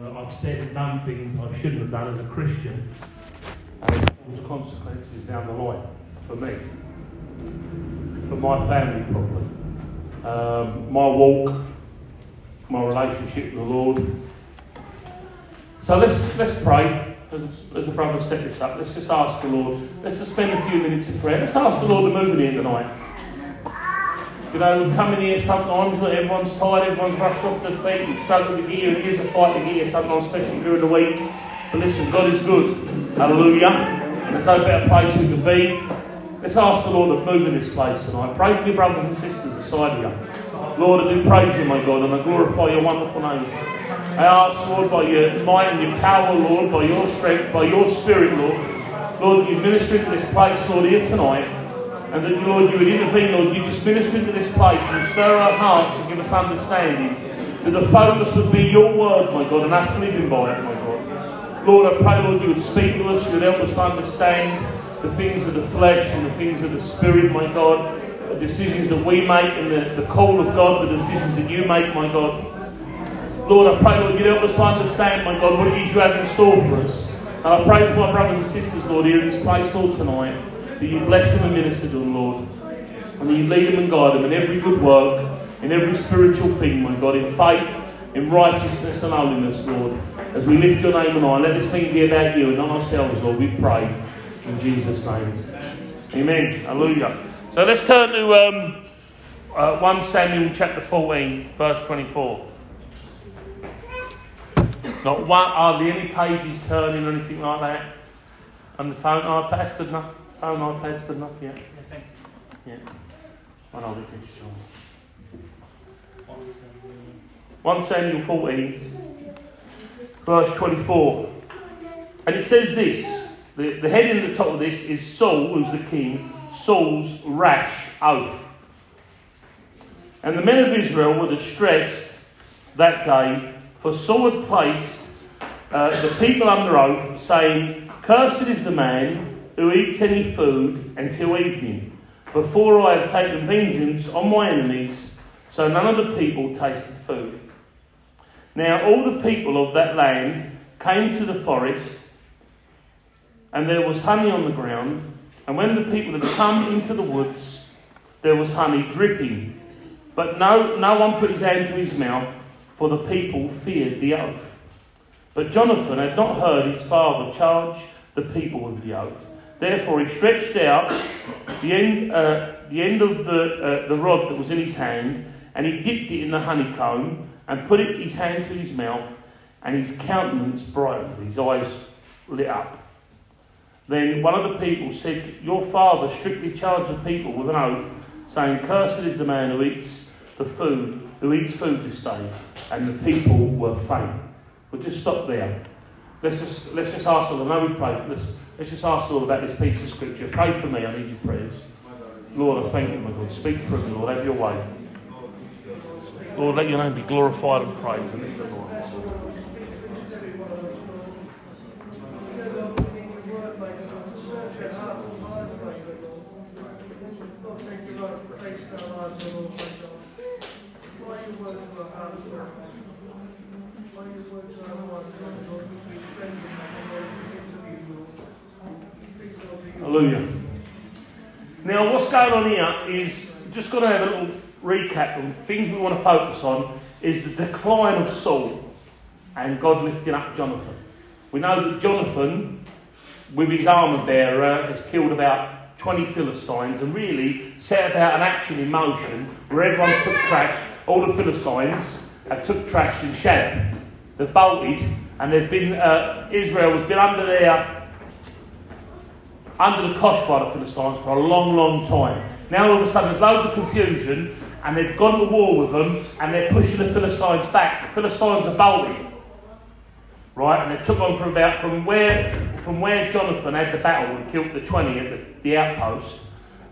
Uh, I've said and done things I shouldn't have done as a Christian, and it causes consequences down the line for me, for my family probably, um, my walk, my relationship with the Lord. So let's let's pray. As, as the brother set this up, let's just ask the Lord. Let's just spend a few minutes in prayer. Let's ask the Lord to move in here tonight. You know, we come in here sometimes everyone's tired, everyone's rushed off their feet, we struggle to get gear, it is a fight to gear sometimes, especially during the week. But listen, God is good. Hallelujah. And there's no better place we could be. Let's ask the Lord to move in this place tonight. Pray for your brothers and sisters beside you. Lord, I do praise you, my God, and I glorify your wonderful name. I ask, Lord, by your might and your power, Lord, by your strength, by your spirit, Lord, Lord, you minister to this place, Lord, here tonight. And that, Lord, you would intervene, Lord, you just minister into this place and stir our hearts and give us understanding. That the focus would be your word, my God, and us living by it, my God. Lord, I pray, Lord, you would speak to us, you would help us to understand the things of the flesh and the things of the spirit, my God. The decisions that we make and the, the call of God, the decisions that you make, my God. Lord, I pray, Lord, you'd help us to understand, my God, what it is you have in store for us. And I pray for my brothers and sisters, Lord, here in this place, Lord, tonight, that you bless them and minister to them, Lord. And that you lead them and guide them in every good work, in every spiritual thing, my God, in faith, in righteousness and holiness, Lord. As we lift your name and I, let this thing be about you and not ourselves, Lord, we pray. In Jesus' name. Amen. Hallelujah. So let's turn to um, uh, 1 Samuel chapter 14, verse 24. Not one, hardly any pages turning or anything like that. On the phone, iPad, that's good enough. Phone, iPad's good enough, yeah. Yeah. One other picture. 1 Samuel 14, verse 24. And it says this the, the heading at the top of this is Saul, who's the king, Saul's rash oath. And the men of Israel were distressed that day, for Saul had placed uh, the people under oath, saying, Cursed is the man who eats any food until evening, before I have taken vengeance on my enemies. So none of the people tasted food. Now all the people of that land came to the forest, and there was honey on the ground. And when the people had come into the woods, there was honey dripping. But no, no one put his hand to his mouth, for the people feared the oath. But Jonathan had not heard his father charge the people with the oath. Therefore he stretched out the end, uh, the end of the, uh, the rod that was in his hand, and he dipped it in the honeycomb, and put it, his hand to his mouth, and his countenance brightened, his eyes lit up. Then one of the people said, Your father strictly charged the people with an oath, saying, Cursed is the man who eats the food, who eats food this day. And the people were faint. We'll just stop there. Let's just, let's just ask all, I know let's, let's just ask all about this piece of scripture. Pray for me, I need your prayers. Lord, I thank you, my God. Speak through me, Lord, have your way. Lord, let your name be glorified and praised. Lord. Hallelujah. Now, what's going on here is just going to have a little recap of things we want to focus on is the decline of Saul and God lifting up Jonathan. We know that Jonathan, with his armour bearer, has killed about 20 Philistines and really set about an action in motion where everyone's took trash. All the Philistines have took trash in Shad. They've bolted and they've been, uh, Israel has been under their under the cosh by the Philistines for a long, long time. Now all of a sudden there's loads of confusion and they've gone to war with them and they're pushing the Philistines back. The Philistines are bolting. Right, and they took on from about from where from where Jonathan had the battle and killed the 20 at the, the outpost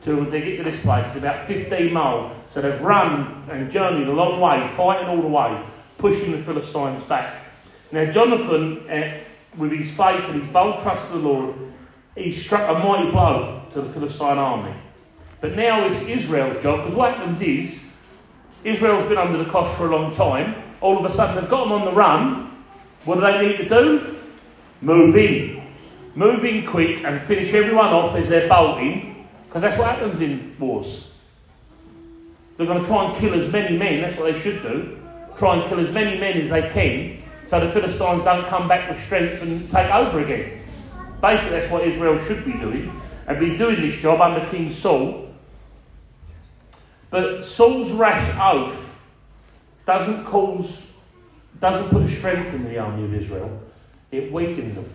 to they get to this place, it's about 15 miles. So they've run and journeyed a long way, fighting all the way, pushing the Philistines back. Now Jonathan, uh, with his faith and his bold trust in the Lord, he struck a mighty blow to the Philistine army. But now it's Israel's job, because what happens is, Israel's been under the cosh for a long time. All of a sudden, they've got them on the run, What do they need to do? Move in. Move in quick and finish everyone off as they're bolting, because that's what happens in wars. They're going to try and kill as many men, that's what they should do. Try and kill as many men as they can, so the Philistines don't come back with strength and take over again. Basically, that's what Israel should be doing, and be doing this job under King Saul. But Saul's rash oath doesn't cause, doesn't put a strength in the army of Israel, it weakens them.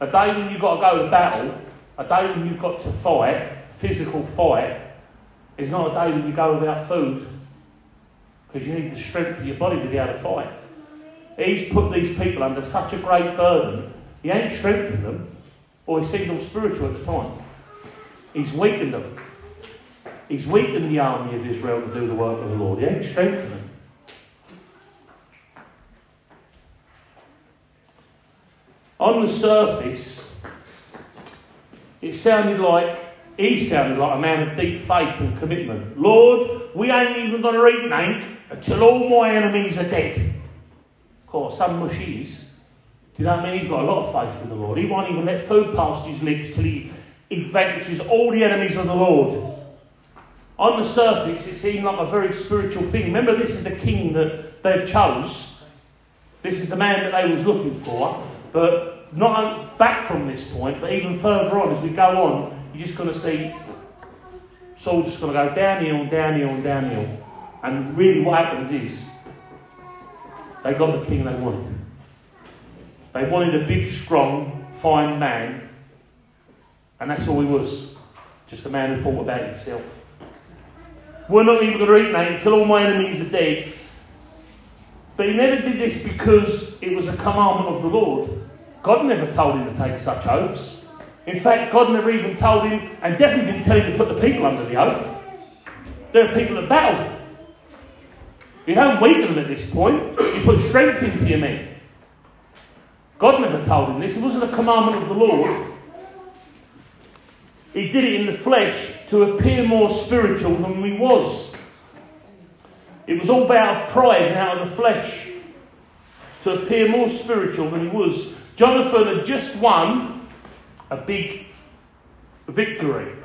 A day when you've got to go to battle, a day when you've got to fight, physical fight, is not a day when you go without food because you need the strength of your body to be able to fight. He's put these people under such a great burden, he ain't strengthened them, or seen them spiritual at the time. He's weakened them. He's weakened the army of Israel to do the work of the Lord. He ain't strengthened them. On the surface, it sounded like he sounded like a man of deep faith and commitment. Lord, we ain't even going to eat nank until all my enemies are dead. Course, some mush is. Do you know what I mean? He's got a lot of faith in the Lord. He won't even let food pass his lips till he, vanquishes all the enemies of the Lord. On the surface, it seemed like a very spiritual thing. Remember, this is the king that they've chose. This is the man that they was looking for. But not back from this point, but even further on as we go on, you're just going to see Saul just going to go downhill, downhill, downhill. And really, what happens is they got the king they wanted. They wanted a big, strong, fine man, and that's all he was. Just a man who thought about himself. We're not even going to eat, mate, until all my enemies are dead. But he never did this because it was a commandment of the Lord. God never told him to take such oaths. In fact, God never even told him, and definitely didn't tell him to put the people under the oath. There are people that battle. You don't weaken them at this point. You put strength into your men. God never told him this. It wasn't a commandment of the Lord. He did it in the flesh to appear more spiritual than he was. It was all about pride and out of the flesh to appear more spiritual than he was. Jonathan had just won a big victory.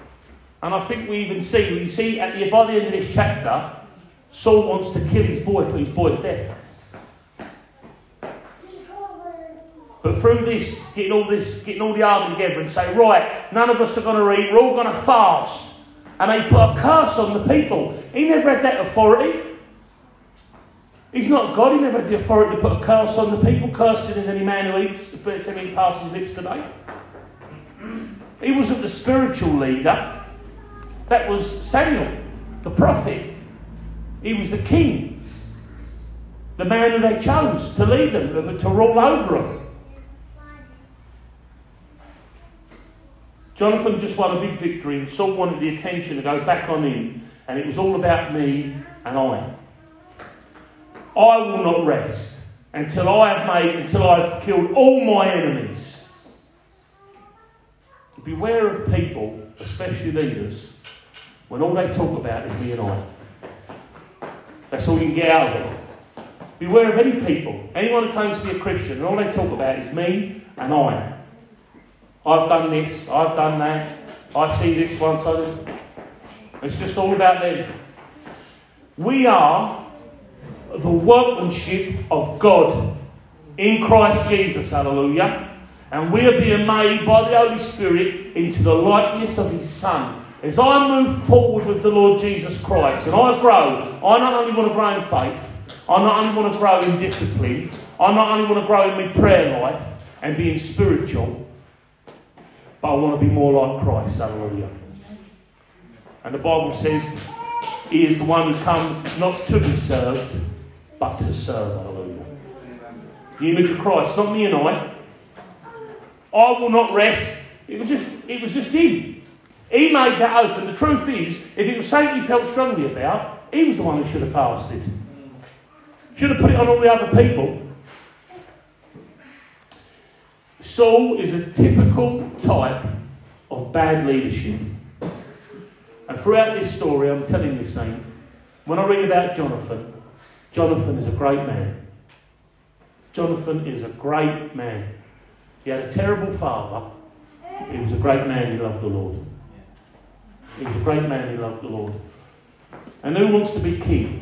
And I think we even see, we see at the, by the end of this chapter, Saul wants to kill his boy, put his boy to death. But through this, getting all this, getting all the army together and say, right, none of us are going to eat, we're all going to fast. And they put a curse on the people. He never had that authority. He's not God, he never had the authority to put a curse on the people. Cursing is any man who eats, but it's any passes his lips today. He wasn't the spiritual leader. That was Samuel, the prophet. He was the king, the man who they chose to lead them, to rule over them. Jonathan just won a big victory, and Saul wanted the attention to go back on him, and it was all about me and I. I will not rest until I have made, until I have killed all my enemies. Beware of people, especially leaders, when all they talk about is me and I. That's all you can get out of it. Beware of any people, anyone who claims to be a Christian, and all they talk about is me and I. I've done this, I've done that, I see this once, I It's just all about them. We are the workmanship of God in Christ Jesus, hallelujah. And we are being made by the Holy Spirit into the likeness of His Son. As I move forward with the Lord Jesus Christ and I grow, I not only want to grow in faith, I not only want to grow in discipline, I not only want to grow in my prayer life and being spiritual, but I want to be more like Christ. Hallelujah. And the Bible says he is the one who come not to be served, but to serve. Hallelujah. The image of Christ, not me and I. I will not rest. It was just, it was just him. He made that oath, and the truth is, if it was something he felt strongly about, he was the one who should have fasted. Should have put it on all the other people. Saul is a typical type of bad leadership. And throughout this story, I'm telling you something. When I read about Jonathan, Jonathan is a great man. Jonathan is a great man. He had a terrible father. He was a great man, he loved the Lord. He was a great man, he loved the Lord. And who wants to be king?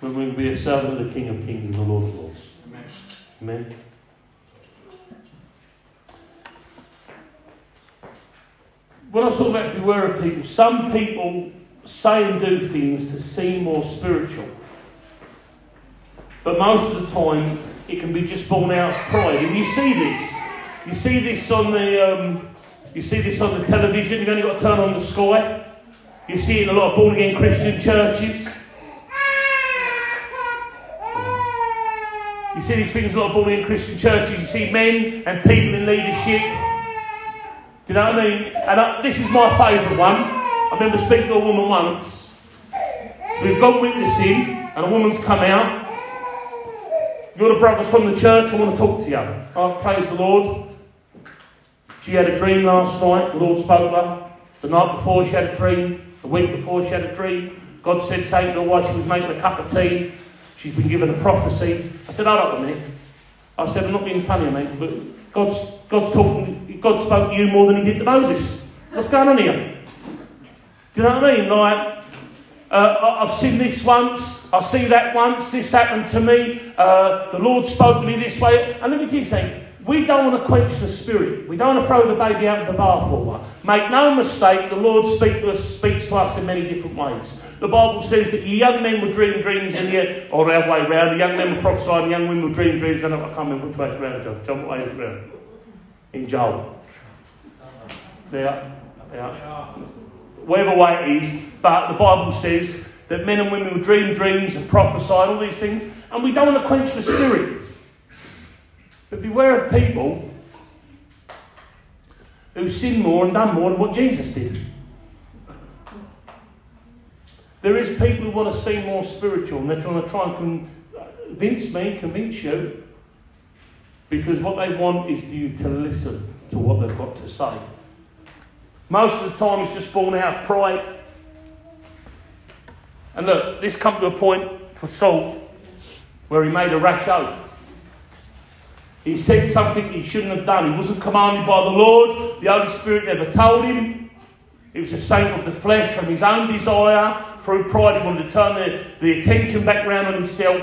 When we be a servant of the King of Kings and the Lord of Lords. Amen. Amen. When I talk about beware of people, some people say and do things to seem more spiritual. But most of the time, it can be just born out of pride. And you see this. You see this on the, um, you see this on the television. You've only got to turn on the sky. You see it in a lot of born again Christian churches. You see these things a lot of born again Christian churches. You see men and people in leadership. Do you know what I mean? And I, this is my favourite one. I remember speaking to a woman once. We've gone witnessing, and a woman's come out. You're the brothers from the church, I want to talk to you. I praise the Lord. She had a dream last night, the Lord spoke to her. The night before, she had a dream. The week before, she had a dream. God said something to her while she was making a cup of tea. She's been given a prophecy. I said, hold up a minute. I said, I'm not being funny, mate, but God's, God's talking, God spoke to you more than he did to Moses. What's going on here? Do you know what I mean? Like, uh, I've seen this once, I see that once, this happened to me, uh, the Lord spoke to me this way. And let me tell you something, we don't want to quench the spirit. We don't want to throw the baby out of the bathwater. Make no mistake, the Lord speak to us, speaks to us in many different ways. The Bible says that young men will dream dreams and the or oh, the other way around, the young men will prophesy and the young women will dream dreams. I, I can't remember which way it's around, John. John, what way is it? In Joel. There. Yeah whatever way it is, but the Bible says that men and women will dream dreams and prophesy and all these things, and we don't want to quench the spirit. But beware of people who sin more and done more than what Jesus did. There is people who want to seem more spiritual and they're trying to try and convince me, convince you, because what they want is for you to listen to what they've got to say. Most of the time, it's just born out of pride. And look, this come to a point for Saul where he made a rash oath. He said something he shouldn't have done. He wasn't commanded by the Lord. The Holy Spirit never told him. It was a saint of the flesh from his own desire. Through pride, he wanted to turn the, the attention back round on himself.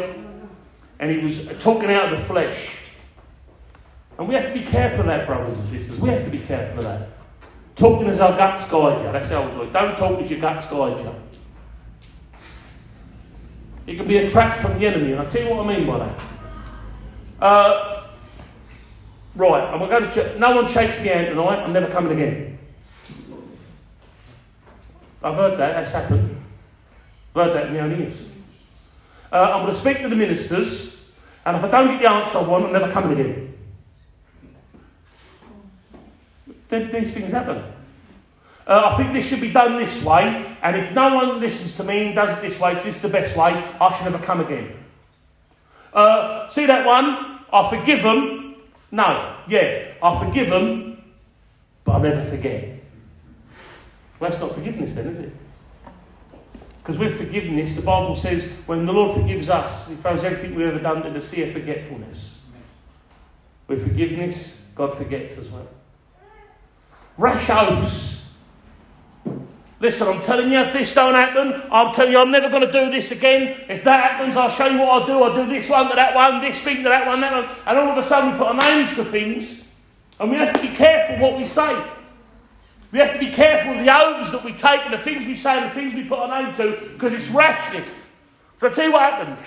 And he was talking out of the flesh. And we have to be careful of that, brothers and sisters. We have to be careful of that. Talking as our guts guide you. That's how I was. Don't talk as your guts guide you. It can be a trap from the enemy, and I'll tell you what I mean by that. Uh, right, I'm going to go to church. No one shakes the hand tonight. I'm never coming again. I've heard that. That's happened. I've heard that in my own ears. Uh, I'm going to speak to the ministers, and if I don't get the answer I want, I'm never coming again. these things happen. Uh, I think this should be done this way, and if no one listens to me and does it this way, because it's the best way, I should never come again. Uh, see that one? I forgive them. No, yeah, I forgive them, but I'll never forget. Well, that's not forgiveness then, is it? Because with forgiveness, the Bible says when the Lord forgives us, He throws everything we've ever done to the sea of forgetfulness. With forgiveness, God forgets as well rash oaths. Listen, I'm telling you, if this don't happen, I'm telling you, I'm never going to do this again. If that happens, I'll show you what I'll do. I'll do this one to that one, this thing to that one, that one. And all of a sudden, we put our names to things. And we have to be careful what we say. We have to be careful of the oaths that we take and the things we say and the things we put our name to because it's rashness. So I tell you what happens.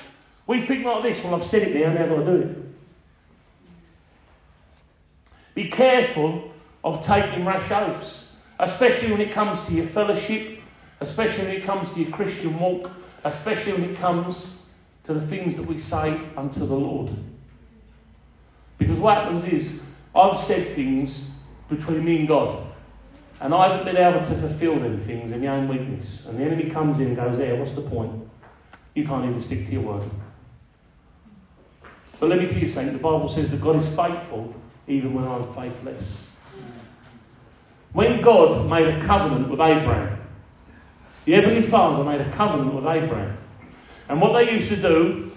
We think like this, well, I've said it now, I'm never going to do it. Be careful of taking rash oaths, especially when it comes to your fellowship, especially when it comes to your Christian walk, especially when it comes to the things that we say unto the Lord. Because what happens is, I've said things between me and God, and I haven't been able to fulfill them things in my own weakness. And the enemy comes in and goes, There, what's the point? You can't even stick to your word. But let me tell you something the Bible says that God is faithful even when I'm faithless. When God made a covenant with Abraham, the Heavenly Father made a covenant with Abraham. And what they used to do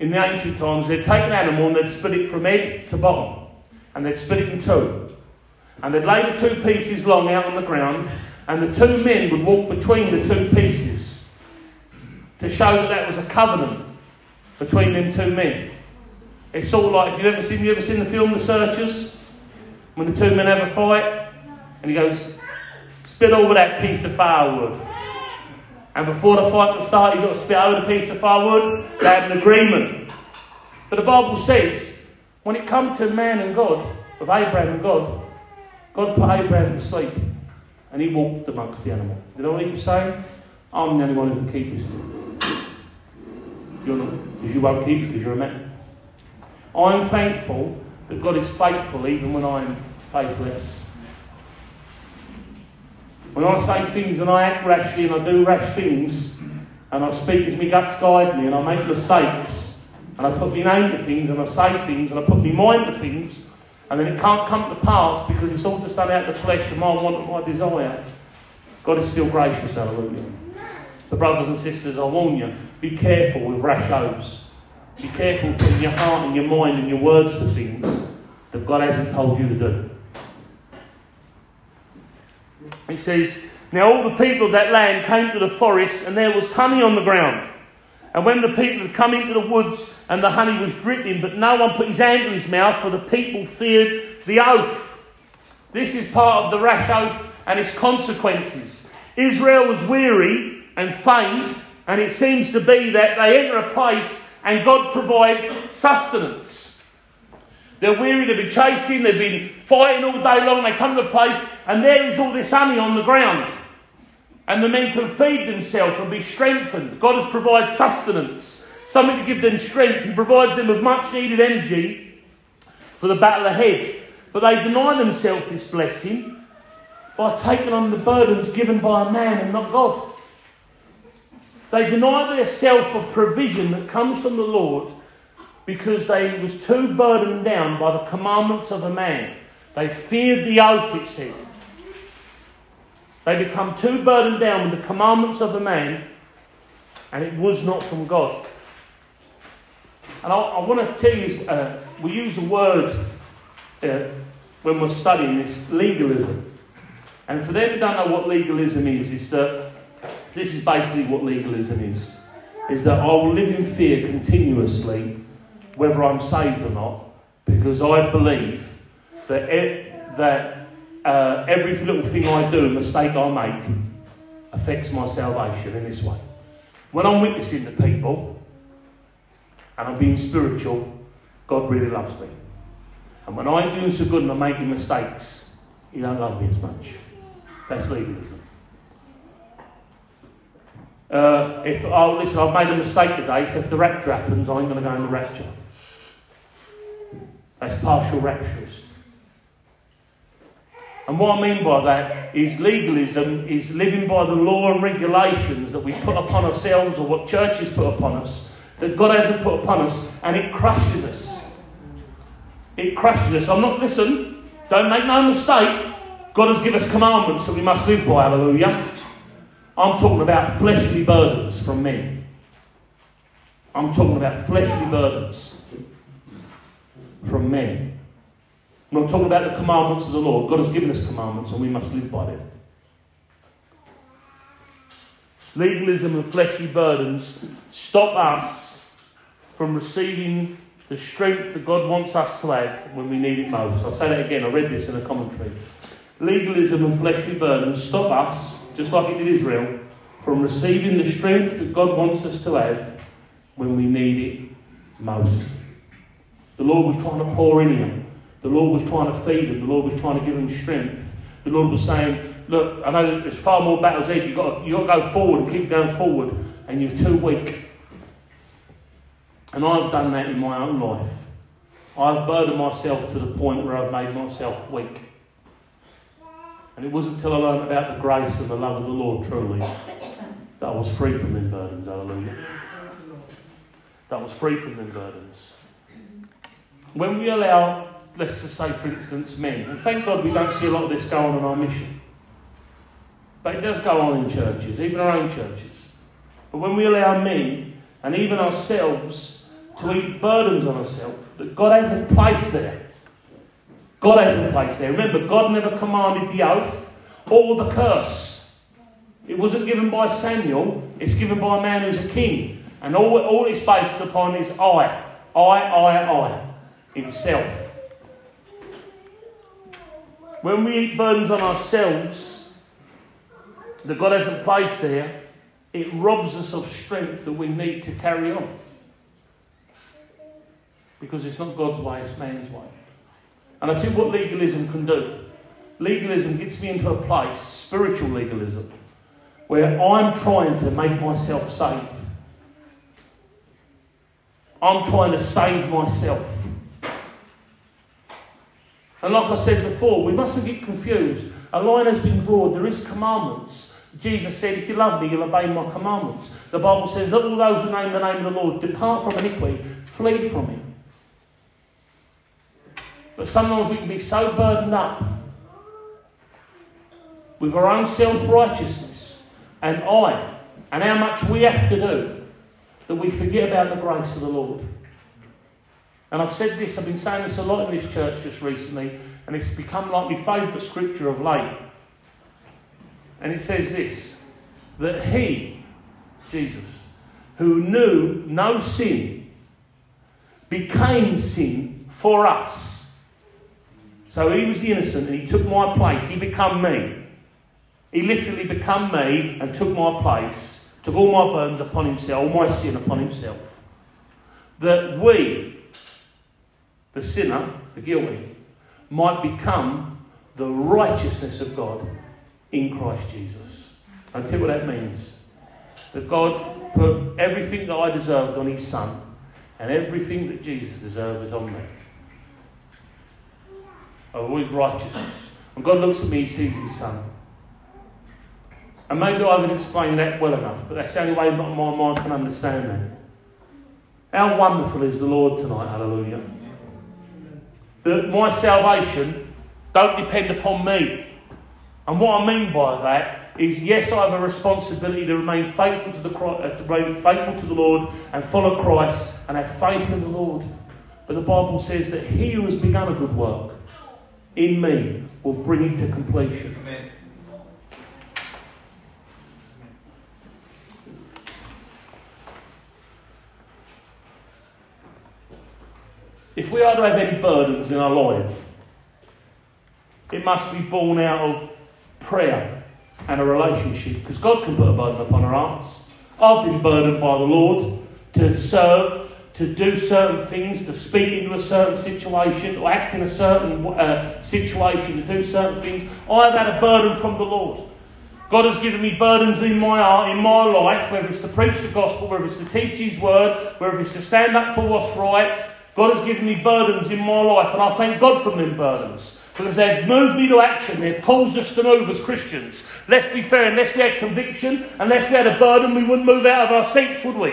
in the ancient times, they'd take an animal and they'd split it from head to bottom. And they'd split it in two. And they'd lay the two pieces long out on the ground, and the two men would walk between the two pieces to show that that was a covenant between them two men. It's all like if you've ever seen you ever seen the film The Searchers? When the two men have a fight and he goes, spit over that piece of firewood. And before the fight can start, you've got to spit over the piece of firewood. They had an agreement. But the Bible says, when it come to man and God, of Abraham and God, God put Abraham to sleep and he walked amongst the animal. You know what he was saying? I'm the only one who can keep this. You're not, because you won't keep it because you're a man. I'm thankful that God is faithful even when I'm faithless. When I say things and I act rashly and I do rash things, and I speak as my guts guide me and I make mistakes, and I put my name to things and I say things and I put my mind to things, and then it can't come to pass because it's all just done out of the flesh and my want and my desire. God is still gracious, hallelujah. The brothers and sisters, I warn you, be careful with rash oaths. Be careful putting your heart and your mind and your words to things that God hasn't told you to do. Says, Now all the people of that land came to the forest, and there was honey on the ground. And when the people had come into the woods, and the honey was dripping, but no one put his hand to his mouth, for the people feared the oath. This is part of the rash oath and its consequences. Israel was weary and faint, and it seems to be that they enter a place and God provides sustenance. They're weary, they've been chasing, they've been fighting all day long, they come to a place and there is all this honey on the ground. And the men can feed themselves and be strengthened. God has provided sustenance, something to give them strength. He provides them with much needed energy for the battle ahead. But they deny themselves this blessing by taking on the burdens given by a man and not God. They deny their self of provision that comes from the Lord because they was too burdened down by the commandments of a man. They feared the oath, it said. They become too burdened down with the commandments of a man, and it was not from God. And I, I want to tell you, uh, we use a word uh, when we're studying this legalism. And for them who don't know what legalism is, is that this is basically what legalism is. Is that I will live in fear continuously, whether I'm saved or not, because I believe that, it, that uh, every little thing I do, mistake I make, affects my salvation in this way. When I'm witnessing to people and I'm being spiritual, God really loves me. And when I'm doing so good and I'm making mistakes, He don't love me as much. That's legalism. Uh, if oh listen, I've made a mistake today, so if the rapture happens, I'm going to go in the rapture. That's partial rapturist. And what I mean by that is legalism is living by the law and regulations that we put upon ourselves or what churches put upon us, that God hasn't put upon us, and it crushes us. It crushes us. I'm not, listen, don't make no mistake. God has given us commandments that we must live by, hallelujah. I'm talking about fleshly burdens from men. I'm talking about fleshly burdens from men. I'm not talking about the commandments of the Lord. God has given us commandments and we must live by them. Legalism and fleshly burdens stop us from receiving the strength that God wants us to have when we need it most. I'll say that again. I read this in a commentary. Legalism and fleshly burdens stop us just like it did Israel, from receiving the strength that God wants us to have when we need it most. The Lord was trying to pour in him. The Lord was trying to feed him. The Lord was trying to give him strength. The Lord was saying, Look, I know there's far more battles ahead. You've got, to, you've got to go forward and keep going forward, and you're too weak. And I've done that in my own life. I've burdened myself to the point where I've made myself weak. And it wasn't until I learned about the grace and the love of the Lord truly that I was free from them burdens. Hallelujah. That was free from them burdens. When we allow, let's just say, for instance, men, and thank God we don't see a lot of this go on in our mission. But it does go on in churches, even our own churches. But when we allow men and even ourselves to eat burdens on ourselves that God has a place there. God has a place there. Remember, God never commanded the oath or the curse. It wasn't given by Samuel, it's given by a man who's a king. And all, all it's based upon is I. I, I, I. Himself. When we eat burdens on ourselves that God hasn't placed there, it robs us of strength that we need to carry on. Because it's not God's way, it's man's way. And I tell you what legalism can do. Legalism gets me into a place, spiritual legalism, where I'm trying to make myself saved. I'm trying to save myself. And like I said before, we mustn't get confused. A line has been drawn. There is commandments. Jesus said, If you love me, you'll obey my commandments. The Bible says, Let all those who name the name of the Lord depart from iniquity, flee from it. But sometimes we can be so burdened up with our own self righteousness and I and how much we have to do that we forget about the grace of the Lord. And I've said this, I've been saying this a lot in this church just recently, and it's become like my favourite scripture of late. And it says this that he, Jesus, who knew no sin, became sin for us. So he was the innocent and he took my place. He became me. He literally became me and took my place, took all my burdens upon himself, all my sin upon himself. That we, the sinner, the guilty, might become the righteousness of God in Christ Jesus. I'll tell you what that means. That God put everything that I deserved on His Son, and everything that Jesus deserved is on me. Oh, of always righteousness. When God looks at me, He sees His Son. And maybe I haven't explained that well enough, but that's the only way my mind can understand that. How wonderful is the Lord tonight, hallelujah that my salvation don't depend upon me. And what I mean by that is, yes, I have a responsibility to remain faithful to the uh, to remain faithful to the Lord and follow Christ and have faith in the Lord. But the Bible says that He who has begun a good work in me will bring it to completion. Amen. If we are to have any burdens in our life, it must be born out of prayer and a relationship because God can put a burden upon our hearts. I've been burdened by the Lord to serve, to do certain things, to speak into a certain situation, to act in a certain uh, situation, to do certain things. I've had a burden from the Lord. God has given me burdens in my heart, in my life, whether it's to preach the gospel, whether it's to teach His word, whether it's to stand up for what's right, God has given me burdens in my life, and I thank God for them burdens because they've moved me to action. They've caused us to move as Christians. Let's be fair, unless we had conviction, unless we had a burden, we wouldn't move out of our seats, would we?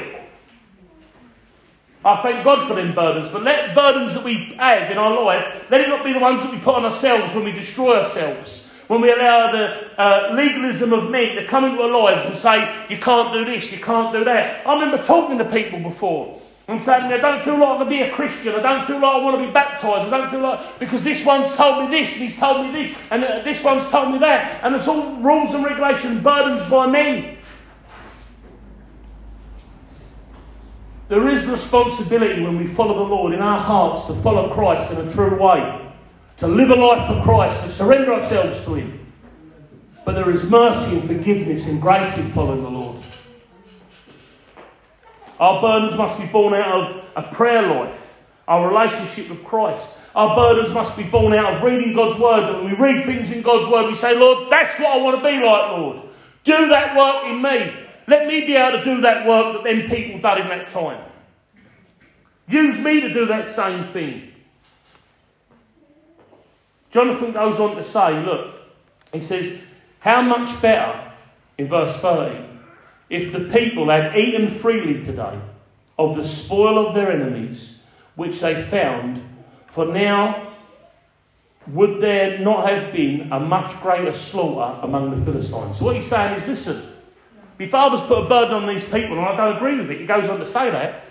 I thank God for them burdens, but let burdens that we have in our life, let it not be the ones that we put on ourselves when we destroy ourselves. When we allow the uh, legalism of men to come into our lives and say, you can't do this, you can't do that. I remember talking to people before and saying, I don't feel like I can be a Christian. I don't feel like I want to be baptized. I don't feel like, because this one's told me this, and he's told me this, and uh, this one's told me that. And it's all rules and regulations, burdens by men. There is responsibility when we follow the Lord in our hearts to follow Christ in a true way, to live a life for Christ, to surrender ourselves to Him. But there is mercy and forgiveness and grace in following the Lord. Our burdens must be born out of a prayer life, our relationship with Christ. Our burdens must be born out of reading God's word. And when we read things in God's word, we say, Lord, that's what I want to be like, Lord. Do that work in me. Let me be able to do that work that them people done in that time. Use me to do that same thing. Jonathan goes on to say, look, he says, how much better, in verse 30, if the people had eaten freely today of the spoil of their enemies, which they found, for now would there not have been a much greater slaughter among the Philistines? So what he's saying is, listen, my father's put a burden on these people, and I don't agree with it. He goes on to say that.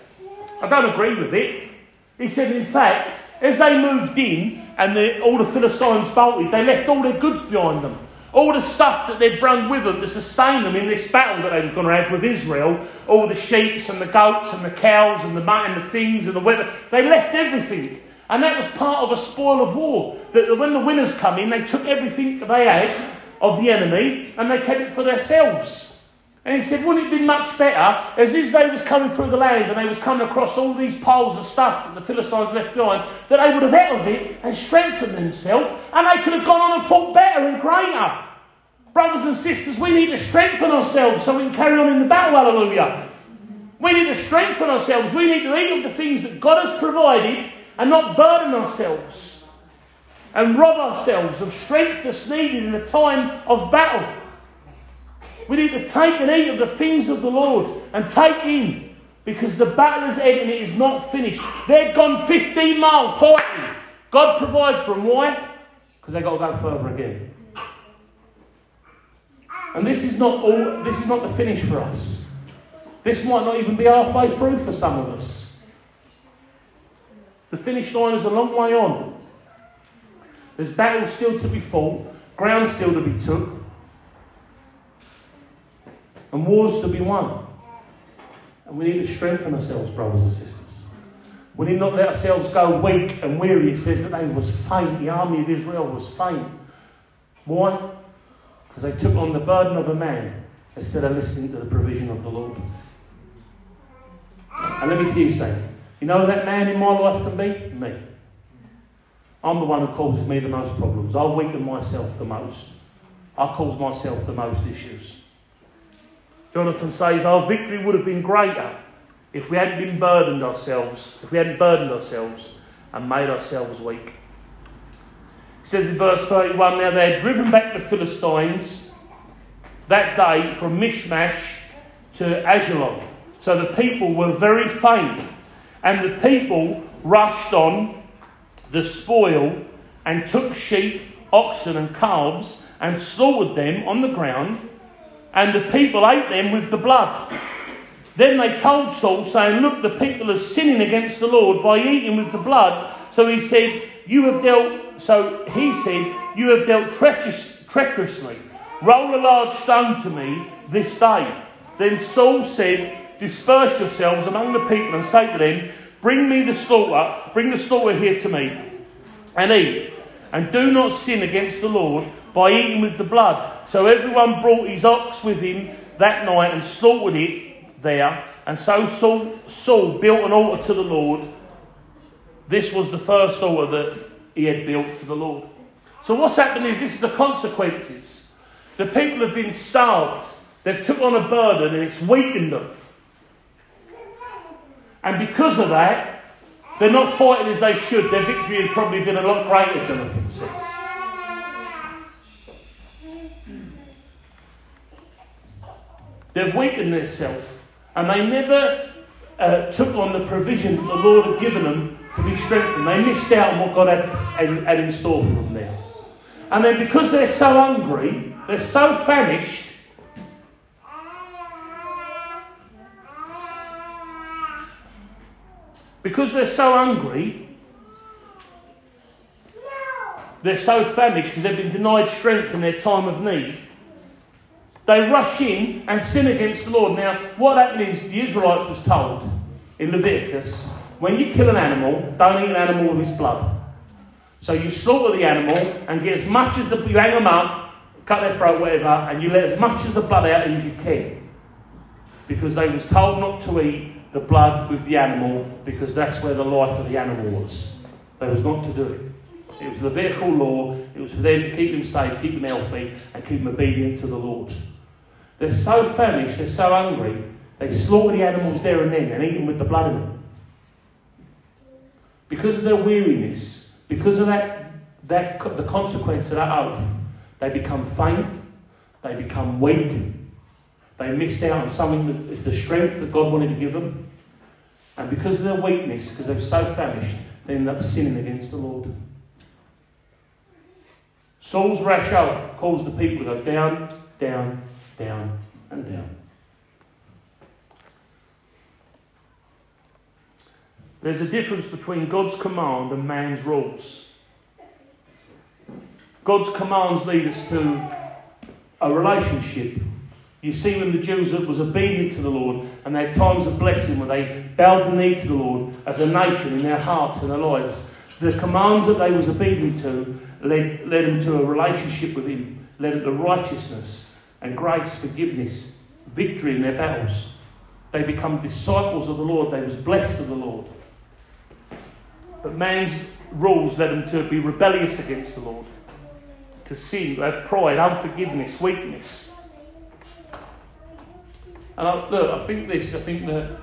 I don't agree with it. He said, in fact, as they moved in and the, all the Philistines bolted, they left all their goods behind them. All the stuff that they'd brought with them to sustain them in this battle that they was going to have with Israel, all the sheep and the goats and the cows and the and the things and the weather, they left everything. And that was part of a spoil of war. That when the winners come in, they took everything that they had of the enemy and they kept it for themselves. And he said, wouldn't it be much better as they was coming through the land and they was coming across all these piles of stuff that the Philistines left behind, that they would have out of it and strengthened themselves and they could have gone on and fought better and greater. Brothers and sisters, we need to strengthen ourselves so we can carry on in the battle, hallelujah. We need to strengthen ourselves. We need to eat of the things that God has provided and not burden ourselves and rob ourselves of strength that's needed in a time of battle. We need to take and eat of the things of the Lord and take in because the battle is ended and it is not finished. They've gone 15 miles fighting. God provides for them. Why? Because they've got to go further again. And this is not all this is not the finish for us. This might not even be halfway through for some of us. The finish line is a long way on. There's battles still to be fought, ground still to be took, and wars to be won. And we need to strengthen ourselves, brothers and sisters. We need not let ourselves go weak and weary. It says that they was faint. The army of Israel was faint. Why? Because they took on the burden of a man instead of listening to the provision of the Lord. And let me tell you something. You know that man in my life can be? Me. I'm the one who causes me the most problems. I weaken myself the most. I cause myself the most issues. Jonathan says our victory would have been greater if we hadn't been burdened ourselves, if we hadn't burdened ourselves and made ourselves weak. Says in verse 31 Now they had driven back the Philistines that day from Michmash to Ajalon. So the people were very faint, and the people rushed on the spoil and took sheep, oxen, and calves and slaughtered them on the ground and the people ate them with the blood. Then they told Saul, saying, Look, the people are sinning against the Lord by eating with the blood. So he said, You have dealt, so he said, You have dealt treacherous, treacherously. Roll a large stone to me this day. Then Saul said, Disperse yourselves among the people and say to them, Bring me the slaughter, bring the slaughter here to me, and eat. And do not sin against the Lord by eating with the blood. So everyone brought his ox with him that night and slaughtered it there. And so Saul, Saul built an altar to the Lord. This was the first altar that he had built for the Lord. So what's happened is this is the consequences. The people have been starved. They've took on a burden and it's weakened them. And because of that, they're not fighting as they should. Their victory had probably been a lot greater, Jonathan says. They've weakened themselves and they never uh, took on the provision that the Lord had given them to be strengthened. They missed out on what God had, had, had in store for them there. And then because they're so hungry, they're so famished, because they're so hungry, they're so famished because they've been denied strength in their time of need they rush in and sin against the Lord. Now, what happened is the Israelites was told in Leviticus when you kill an animal, don't eat an animal with his blood. So you slaughter the animal and get as much as the you hang them up, cut their throat, whatever, and you let as much as the blood out as you can. Because they was told not to eat the blood with the animal because that's where the life of the animal was. They was not to do it. It was the Levitical law. It was for them to keep them safe, keep them healthy, and keep them obedient to the Lord. They're so famished, they're so hungry, they slaughter the animals there and then and eat them with the blood in them. Because of their weariness, because of that, that the consequence of that oath, they become faint, they become weak, they missed out on something that is the strength that God wanted to give them. And because of their weakness, because they're so famished, they end up sinning against the Lord. Saul's rash oath caused the people to go down, down, down, and down. There's a difference between God's command and man's rules. God's commands lead us to a relationship. You see, when the Jews was obedient to the Lord and they had times of blessing where they bowed the knee to the Lord as a nation in their hearts and their lives, the commands that they was obedient to led, led them to a relationship with Him, led them to righteousness and grace, forgiveness, victory in their battles. They become disciples of the Lord. They was blessed of the Lord. But man's rules led them to be rebellious against the Lord, to sin, to have pride, unforgiveness, weakness. And I, look, I think this, I think that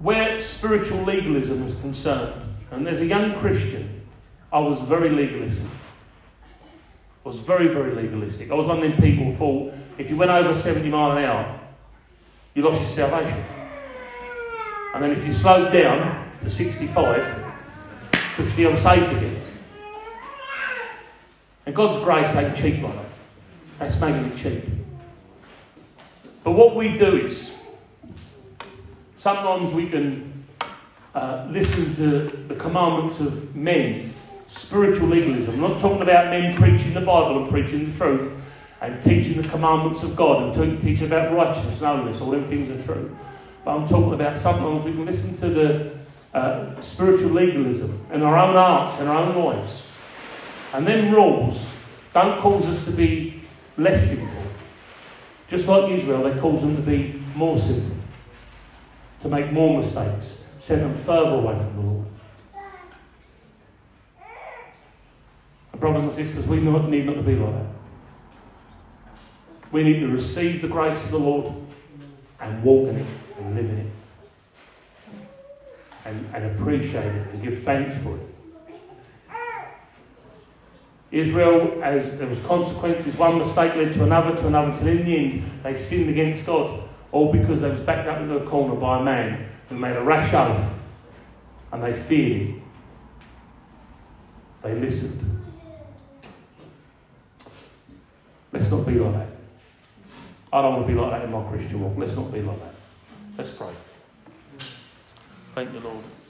where spiritual legalism is concerned, and there's a young Christian, I was very legalistic. I was very, very legalistic. I was one of them people who thought if you went over 70 mile an hour, you lost your salvation. And then if you slowed down to 65, push the unsaved again. And God's grace ain't cheap like that. That's making it cheap. But what we do is, sometimes we can uh, listen to the commandments of men, spiritual legalism. I'm not talking about men preaching the Bible and preaching the truth and teaching the commandments of God and teaching about righteousness and holiness. All them things are true. But I'm talking about sometimes we can listen to the uh, spiritual legalism and our own hearts and our own lives. And then rules don't cause us to be less sinful. Just like Israel, they cause them to be more sinful, to make more mistakes, send them further away from the Lord. And brothers and sisters, we need not to be like that. We need to receive the grace of the Lord and walk in it and live in it and, and appreciate it and give thanks for it. Israel, as there was consequences, one mistake led to another, to another, until in the end they sinned against God, all because they was backed up into a corner by a man who made a rash oath, and they feared. They listened. Let's not be like that. I don't want to be like that in my Christian walk. Let's not be like that. Let's pray. Thank you, Lord.